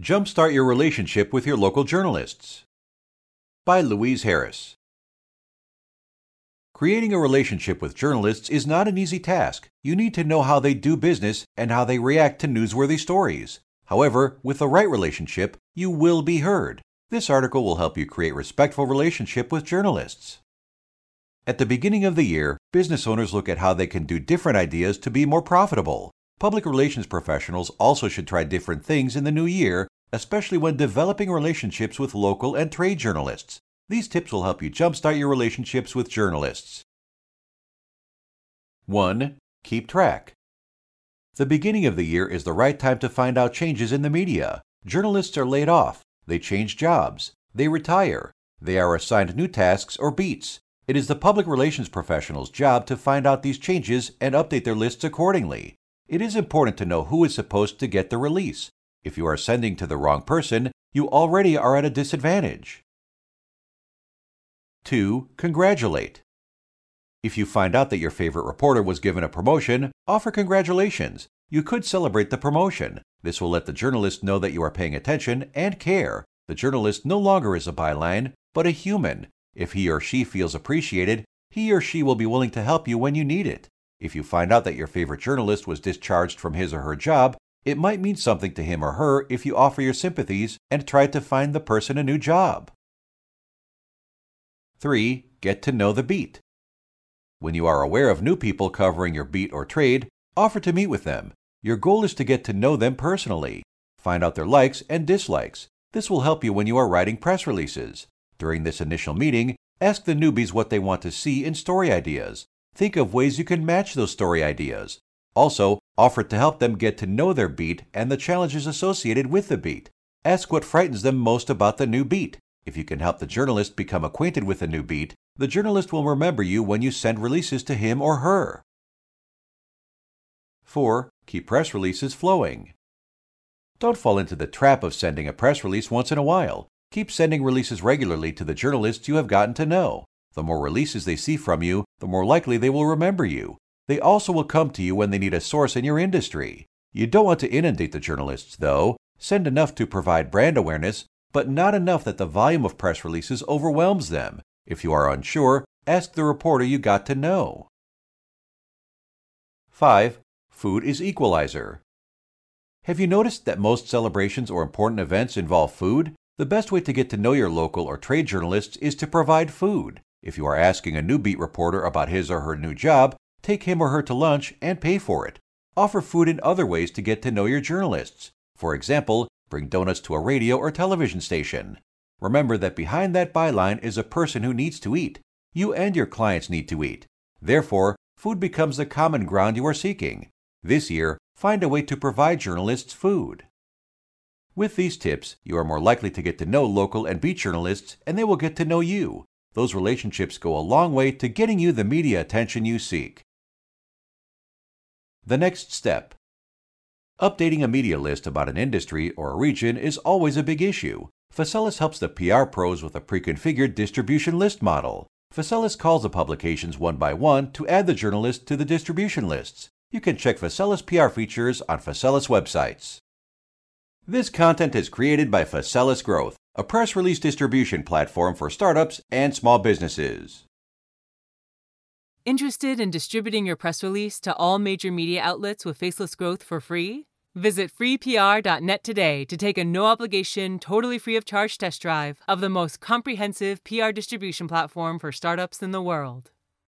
Jumpstart Your Relationship with Your Local Journalists by Louise Harris. Creating a relationship with journalists is not an easy task. You need to know how they do business and how they react to newsworthy stories. However, with the right relationship, you will be heard. This article will help you create respectful relationship with journalists. At the beginning of the year, business owners look at how they can do different ideas to be more profitable. Public relations professionals also should try different things in the new year, especially when developing relationships with local and trade journalists. These tips will help you jumpstart your relationships with journalists. 1. Keep track. The beginning of the year is the right time to find out changes in the media. Journalists are laid off, they change jobs, they retire, they are assigned new tasks or beats. It is the public relations professional's job to find out these changes and update their lists accordingly. It is important to know who is supposed to get the release. If you are sending to the wrong person, you already are at a disadvantage. 2. Congratulate. If you find out that your favorite reporter was given a promotion, offer congratulations. You could celebrate the promotion. This will let the journalist know that you are paying attention and care. The journalist no longer is a byline, but a human. If he or she feels appreciated, he or she will be willing to help you when you need it. If you find out that your favorite journalist was discharged from his or her job, it might mean something to him or her if you offer your sympathies and try to find the person a new job. 3. Get to know the beat. When you are aware of new people covering your beat or trade, offer to meet with them. Your goal is to get to know them personally. Find out their likes and dislikes. This will help you when you are writing press releases. During this initial meeting, ask the newbies what they want to see in story ideas. Think of ways you can match those story ideas. Also, offer to help them get to know their beat and the challenges associated with the beat. Ask what frightens them most about the new beat. If you can help the journalist become acquainted with the new beat, the journalist will remember you when you send releases to him or her. 4. Keep press releases flowing. Don't fall into the trap of sending a press release once in a while. Keep sending releases regularly to the journalists you have gotten to know. The more releases they see from you, the more likely they will remember you. They also will come to you when they need a source in your industry. You don't want to inundate the journalists, though. Send enough to provide brand awareness, but not enough that the volume of press releases overwhelms them. If you are unsure, ask the reporter you got to know. 5. Food is equalizer. Have you noticed that most celebrations or important events involve food? The best way to get to know your local or trade journalists is to provide food. If you are asking a new beat reporter about his or her new job, take him or her to lunch and pay for it. Offer food in other ways to get to know your journalists. For example, Bring donuts to a radio or television station. Remember that behind that byline is a person who needs to eat. You and your clients need to eat. Therefore, food becomes the common ground you are seeking. This year, find a way to provide journalists food. With these tips, you are more likely to get to know local and beat journalists, and they will get to know you. Those relationships go a long way to getting you the media attention you seek. The next step Updating a media list about an industry or a region is always a big issue. Faselis helps the PR pros with a pre-configured distribution list model. Faselis calls the publications one by one to add the journalist to the distribution lists. You can check Faselis PR features on Faselis websites. This content is created by Faselis Growth, a press release distribution platform for startups and small businesses. Interested in distributing your press release to all major media outlets with Faselis Growth for free? Visit freepr.net today to take a no obligation, totally free of charge test drive of the most comprehensive PR distribution platform for startups in the world.